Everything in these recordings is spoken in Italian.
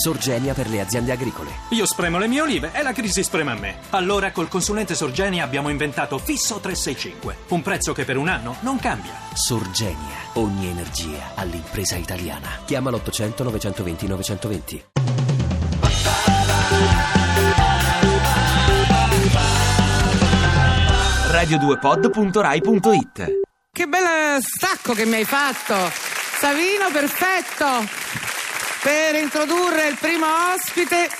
Sorgenia per le aziende agricole. Io spremo le mie olive e la crisi sprema me. Allora col consulente Sorgenia abbiamo inventato Fisso 365, un prezzo che per un anno non cambia. Sorgenia, ogni energia all'impresa italiana. Chiama l'800 920 920. radio2pod.rai.it Che bel stacco che mi hai fatto! Savino, perfetto! Per introdurre il primo ospite,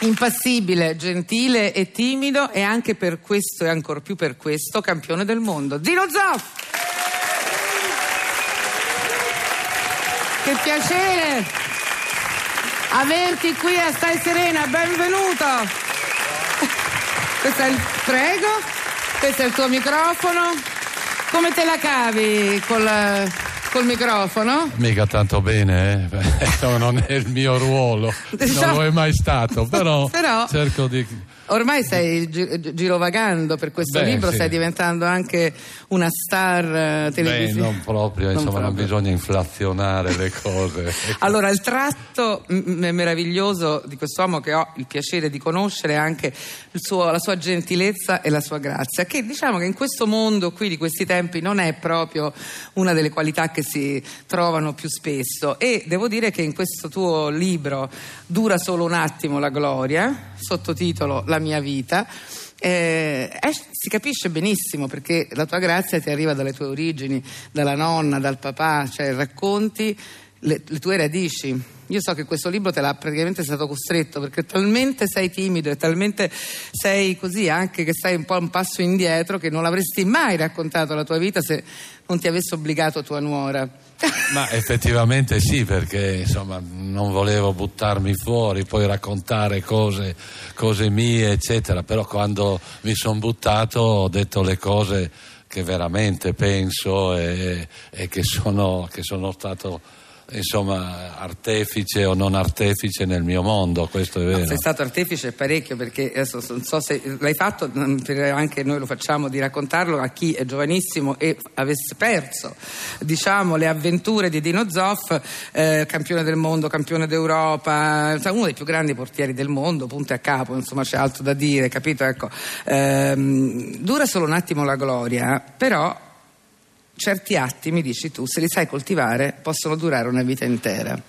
impassibile, gentile e timido e anche per questo e ancor più per questo campione del mondo, Dino Zoff! Che piacere averti qui a Stai Serena, benvenuto! Questo è il prego, questo è il tuo microfono. Come te la cavi col, col microfono? Mica tanto bene, eh? No, non è il mio ruolo, non lo è mai stato, però, Però- cerco di... Ormai stai gi- gi- girovagando per questo Beh, libro, sì. stai diventando anche una star eh, Beh, televisiva. non proprio, Non insomma, non proprio. bisogna inflazionare le cose. Allora, il tratto mm, meraviglioso di quest'uomo che ho il piacere di conoscere è anche il suo- la sua gentilezza e la sua grazia, che diciamo che in questo mondo qui di questi tempi non è proprio una delle qualità che si trovano più spesso. E devo dire che in questo tuo libro Dura solo un attimo la gloria, sottotitolo La mia vita. eh, eh, si capisce benissimo perché la tua grazia ti arriva dalle tue origini, dalla nonna, dal papà, cioè racconti le, le tue radici. Io so che questo libro te l'ha praticamente stato costretto perché talmente sei timido e talmente sei così anche che stai un po' un passo indietro che non l'avresti mai raccontato la tua vita se non ti avesse obbligato tua nuora. Ma effettivamente sì, perché insomma non volevo buttarmi fuori, poi raccontare cose, cose mie, eccetera, però quando mi sono buttato ho detto le cose che veramente penso e, e che, sono, che sono stato insomma artefice o non artefice nel mio mondo, questo è vero. Sei stato artefice parecchio perché adesso non so se l'hai fatto, anche noi lo facciamo di raccontarlo a chi è giovanissimo e avesse perso diciamo, le avventure di Dino Zoff, eh, campione del mondo, campione d'Europa, uno dei più grandi portieri del mondo, punto e a capo, insomma c'è altro da dire, capito? Ecco, ehm, dura solo un attimo la gloria, però certi atti, mi dici tu, se li sai coltivare, possono durare una vita intera.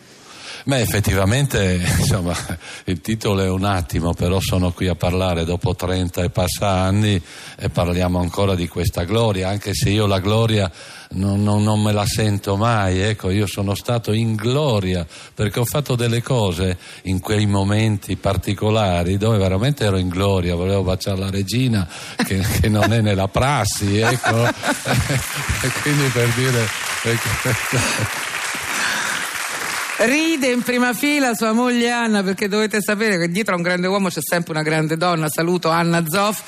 Beh, effettivamente, insomma, il titolo è un attimo, però sono qui a parlare dopo 30 e passa anni e parliamo ancora di questa gloria, anche se io la gloria non, non- non me la sento mai, ecco, io sono stato in gloria perché ho fatto delle cose in quei momenti particolari dove veramente ero in gloria, volevo baciare la regina che, che non è nella prassi, ecco, e quindi per dire... ecco, Ride in prima fila sua moglie Anna perché dovete sapere che dietro a un grande uomo c'è sempre una grande donna. Saluto Anna Zoff.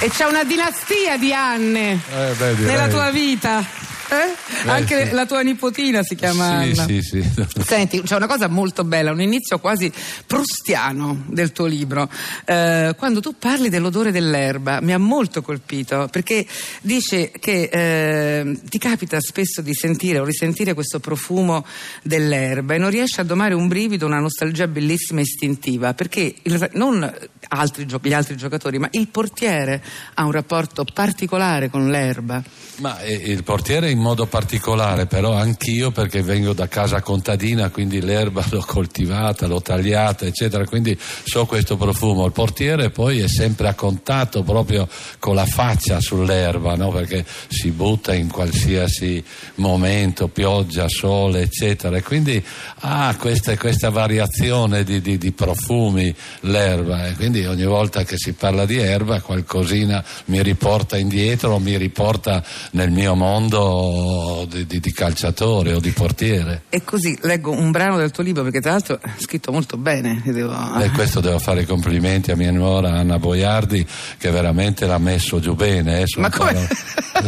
E c'è una dinastia di Anne Eh, beh, nella tua vita. Eh? Beh, Anche sì. la tua nipotina si chiama sì, Anna. sì, sì. Senti, c'è una cosa molto bella, un inizio quasi prustiano del tuo libro. Eh, quando tu parli dell'odore dell'erba, mi ha molto colpito perché dice che eh, ti capita spesso di sentire o risentire questo profumo dell'erba e non riesci a domare un brivido, una nostalgia bellissima e istintiva perché il- non altri gli altri giocatori, ma il portiere ha un rapporto particolare con l'erba. Ma eh, il portiere in modo particolare, però anch'io perché vengo da casa contadina, quindi l'erba l'ho coltivata, l'ho tagliata, eccetera, quindi so questo profumo. Il portiere poi è sempre a contatto proprio con la faccia sull'erba, no? perché si butta in qualsiasi momento, pioggia, sole, eccetera, e quindi ha questa, questa variazione di, di- di profumi l'erba, e quindi ogni volta che si parla di erba qualcosina mi riporta indietro, mi riporta nel mio mondo di, di- di calciatore o di portiere. E così leggo un brano del tuo libro perché tra l'altro è scritto molto bene. ti devo- E questo devo fare i complimenti a mia nuora Anna Boiardi che veramente l'ha messo giù bene. eh, Ma come? parole-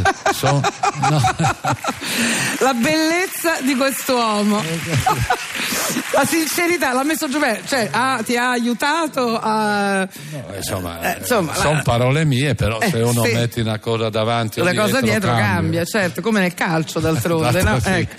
eh, sono- no. La bellezza di quest'uomo, la sincerità, l'ha messo giù bene, cioè ha- ti ha aiutato a No, insomma, Eh, insomma, sono la- parole mie, però Eh, se uno sì. mette una cosa davanti La dietro, cosa dietro cambia. cambia. certo, come nel calcio d'altronde. no? Sì. Ecco.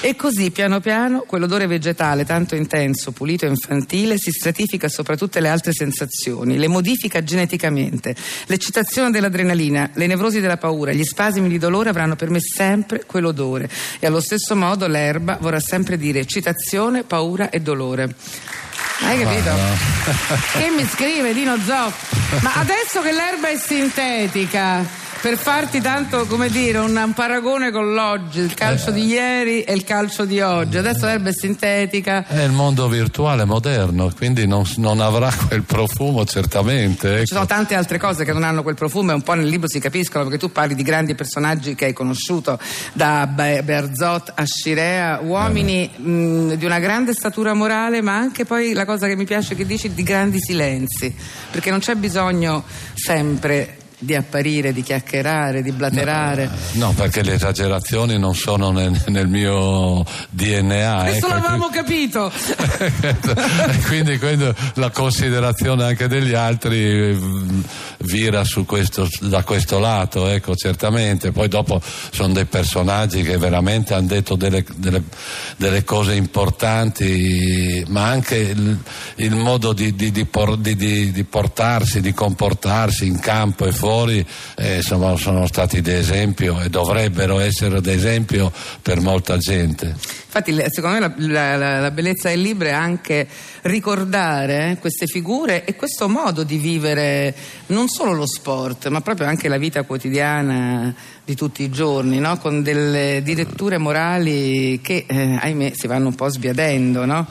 E così piano piano quell'odore vegetale tanto intenso, pulito e infantile si stratifica sopra tutte le altre sensazioni, le modifica geneticamente. L'eccitazione dell'adrenalina, le nevrosi della paura, gli spasimi di dolore avranno per me sempre quell'odore. E allo stesso modo l'erba vorrà sempre dire eccitazione, paura e dolore. Hai capito? Che mi scrive Dino Zoff? Ma adesso che l'erba è sintetica, per farti tanto, come dire, un, un paragone con l'oggi, il calcio di ieri e il calcio di oggi. Adesso l'erba è sintetica. È il mondo virtuale moderno, quindi non, non avrà quel profumo certamente. Ci ecco. sono tante altre cose che non hanno quel profumo e un po' nel libro si capiscono perché tu parli di grandi personaggi che hai conosciuto, da Be- Berzot a Scirea, uomini mh, di una grande statura morale, ma anche poi la cosa che mi piace che dici di grandi silenzi, perché non c'è bisogno sempre di apparire, di chiacchierare, di blaterare. No, perché le esagerazioni non sono nel, nel mio DNA. Questo ecco, l'avevamo capito. e quindi, quindi la considerazione anche degli altri eh, vira su questo, da questo lato, ecco, certamente. Poi dopo sono dei personaggi che veramente hanno detto delle, delle- delle cose importanti, ma anche il, il modo di, di- di por- di- di- di portarsi, di comportarsi in campo e fuori, eh, insomma, sono stati d'esempio e dovrebbero essere d'esempio per molta gente. Infatti, secondo me la, la- la- bellezza del libro è anche ricordare queste figure e questo modo di vivere non solo lo sport, ma proprio anche la vita quotidiana di tutti i giorni, no? con delle diretture morali che, eh, ahimè, si vanno un po' sbiadendo, no?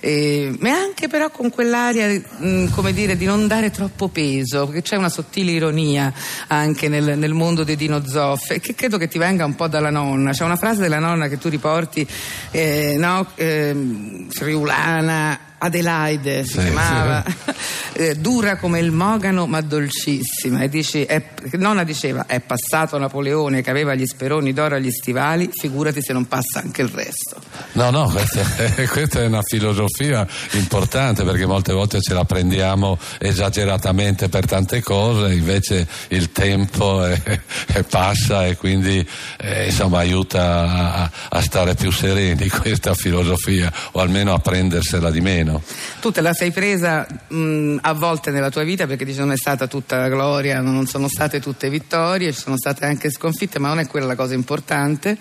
E- ma anche però con quell'aria, mh, come dire, di non dare troppo peso, perché c'è una sottile ironia anche nel, nel mondo di Dino Zoff che credo che ti venga un po' dalla nonna. C'è una frase della nonna che tu riporti, eh, no? Ehm, friulana. Adelaide si Sì, chiamava, eh, dura come il mogano ma dolcissima. E dici, è, nonna diceva: È passato Napoleone che aveva gli speroni d'oro agli stivali, figurati se non passa anche il resto. No, no, questa, questa è una filosofia importante perché molte volte ce la prendiamo esageratamente per tante cose, invece il tempo è- è passa e quindi eh, insomma aiuta a, a stare più sereni questa filosofia o almeno a prendersela di meno. Tu te la sei presa mh, a volte nella tua vita perché dici non è stata tutta la gloria, non sono state tutte vittorie, ci sono state anche sconfitte, ma non è quella la cosa importante.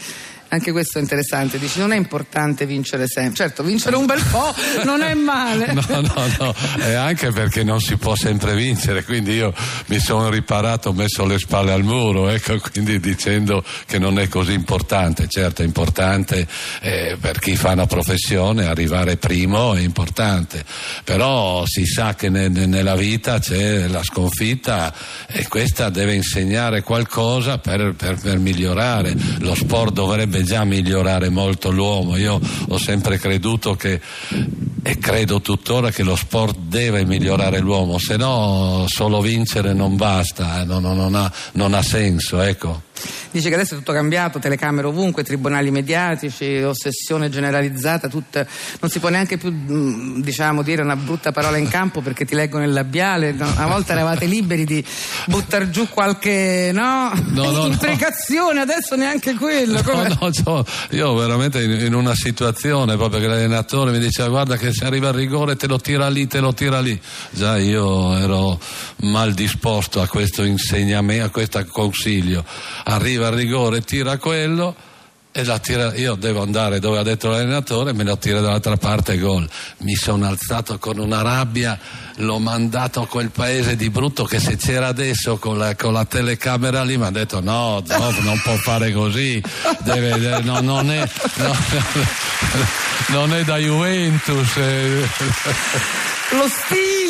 Anche questo è interessante, dici non è importante vincere sempre, certo vincere un bel po' non è male. No, no, no, e anche perché non si può sempre vincere, quindi io mi sono riparato, ho messo le spalle al muro, ecco, quindi dicendo che non è così importante, certo è importante eh, per chi fa una professione, arrivare primo è importante, però si sa che ne- ne- nella vita c'è la sconfitta e questa deve insegnare qualcosa per, per- per migliorare, lo sport dovrebbe già migliorare molto l'uomo, io ho sempre creduto che e credo tuttora che lo sport deve migliorare l'uomo, se no solo vincere non basta, eh, non, non- non ha, non ha senso, ecco. Dice che adesso è tutto cambiato, telecamere ovunque, tribunali mediatici, ossessione generalizzata, tutta- non si può neanche più mh, diciamo, dire una brutta parola in campo perché ti leggono il labiale. Una volta eravate liberi di buttare giù qualche no? No, no, imprecazione, adesso neanche quello. io veramente in, in una situazione proprio che l'allenatore mi diceva guarda che se arriva il rigore te lo tira lì, te lo tira lì. Già io ero mal disposto a questo insegnamento, a questo consiglio. Arriva il rigore, tira quello. E la tira, io devo andare dove ha detto l'allenatore, me lo tira dall'altra parte gol. Mi sono alzato con una rabbia, l'ho mandato a quel paese di brutto che se c'era adesso con la, con la telecamera lì mi ha detto no, Zoff non può fare così, deve- no, non, è, no, non è da Juventus, eh, Lo stile!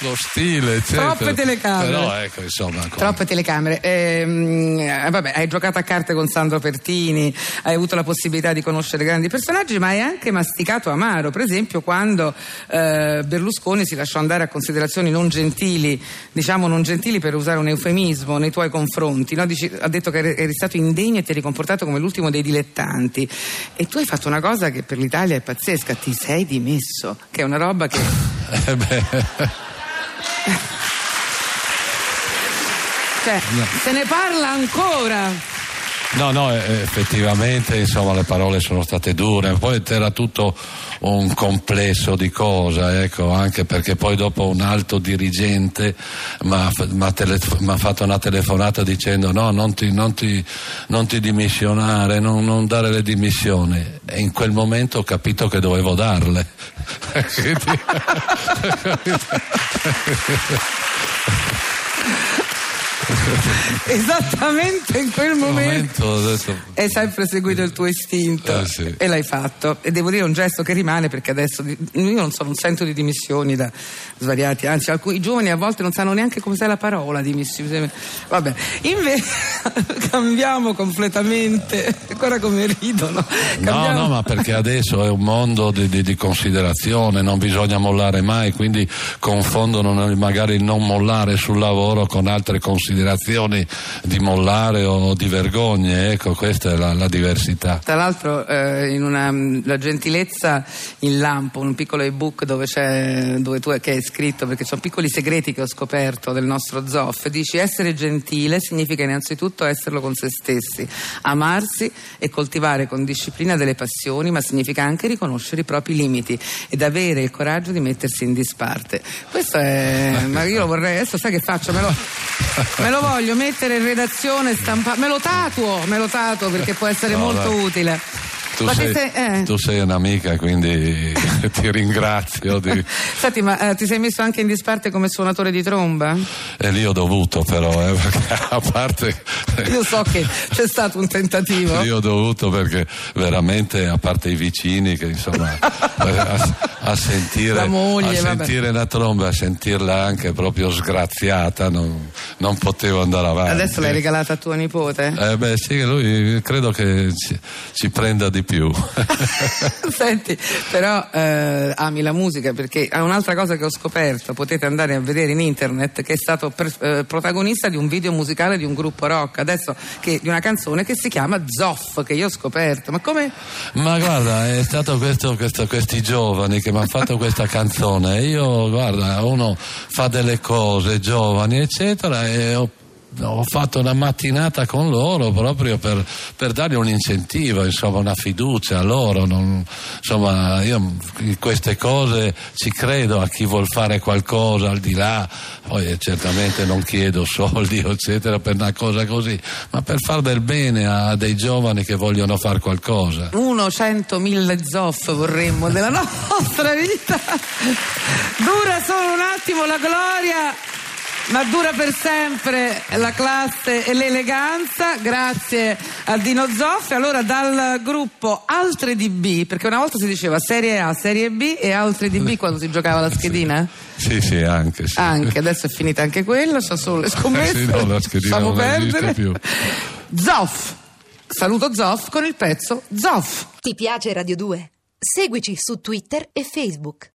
Lo stile, eccetera. Troppe telecamere. Però ecco, insomma, con- Troppe telecamere. Ehm, eh, vabbè, hai giocato a carte con Sandro Pertini, hai avuto la possibilità di conoscere grandi personaggi, ma hai anche masticato amaro. Per esempio, quando eh, Berlusconi si lasciò andare a considerazioni non gentili, diciamo non gentili per usare un eufemismo nei tuoi confronti, no? Dici- ha detto che eri, eri stato indegno e ti eri comportato come l'ultimo dei dilettanti. E tu hai fatto una cosa che per l'Italia è pazzesca, ti sei dimesso, che è una roba che. Eh beh, Cioè, se ne parla ancora. No, no, effettivamente insomma le parole sono state dure, poi era tutto un complesso di cose, ecco, anche perché poi dopo un alto dirigente mi ha telef- fatto una telefonata dicendo no, non ti, non ti, non ti dimissionare, non, non, dare le dimissioni e in quel momento ho capito che dovevo darle. Esattamente in quel momento, momento hai sempre seguito il tuo istinto eh, sì. e l'hai fatto. E devo dire un gesto che rimane perché adesso io non, so, non sento di dimissioni da svariati, anzi alcuni giovani a volte non sanno neanche come sia la parola dimissioni. Vabbè, invece cambiamo completamente, ancora come ridono. Cambiamo. No, no, ma perché adesso è un mondo di, di, di considerazione, non bisogna mollare mai, quindi confondono magari il non mollare sul lavoro con altre considerazioni di mollare o di vergogne, ecco questa è la, la diversità. Tra l'altro eh, in una, la gentilezza in lampo, un piccolo ebook dove c'è, dove tu che hai scritto, perché sono piccoli segreti che ho scoperto del nostro Zoff, dici essere gentile significa innanzitutto esserlo con se stessi, amarsi e coltivare con disciplina delle passioni, ma significa anche riconoscere i propri limiti ed avere il coraggio di mettersi in disparte. Questo è. ma io lo vorrei. Adesso sai che faccio? Me lo, me lo voglio mettere in redazione, stampato. Me lo tatuo, me lo tatuo perché può essere no, molto dai. utile. Tu sei, sei, eh. tu sei, un'amica, quindi ti ringrazio. Di... Senti, ma eh, ti sei messo anche in disparte come suonatore di tromba? E lì ho dovuto, però, eh, perché a parte. Io so che c'è stato un tentativo. Io ho dovuto perché veramente, a parte i vicini, che insomma, a, sentire, la, moglie, a sentire la tromba, a sentirla anche proprio sgraziata, non, non potevo andare avanti. Adesso l'hai regalata a tuo nipote? Eh beh, sì, lui credo che ci, ci prenda di più. Senti, però eh, ami la musica perché è un'altra cosa che ho scoperto, potete andare a vedere in internet, che è stato per, eh, protagonista di un video musicale di un gruppo rock, adesso che, di una canzone che si chiama Zoff, che io ho scoperto. Ma come? Ma guarda, è stato questo, questo, questi giovani che mi hanno fatto questa canzone. Io, guarda, uno fa delle cose giovani, eccetera, e ho ho fatto una mattinata con loro proprio per, per dargli un incentivo, insomma, una fiducia a loro. Non, insomma, io in queste cose ci credo a chi vuol fare qualcosa al di là, poi certamente non chiedo soldi, eccetera, per una cosa così, ma per far del bene a dei giovani che vogliono fare qualcosa. Uno, cento, mille zoff vorremmo della nostra vita. Dura solo un attimo la gloria ma dura per sempre la classe e l'eleganza, grazie a Dino Zoffi. Allora dal gruppo Altre DB, perché una volta si diceva Serie A, Serie B e Altre DB quando si giocava la schedina? Sì, sì, anche. Sì. Anche, adesso è finita anche quella, c'ho solo le scommesse. sì, no, la schedina non perdere. più. Zoff, saluto Zoff con il pezzo Zoff. Ti piace Radio 2? Seguici su Twitter e Facebook.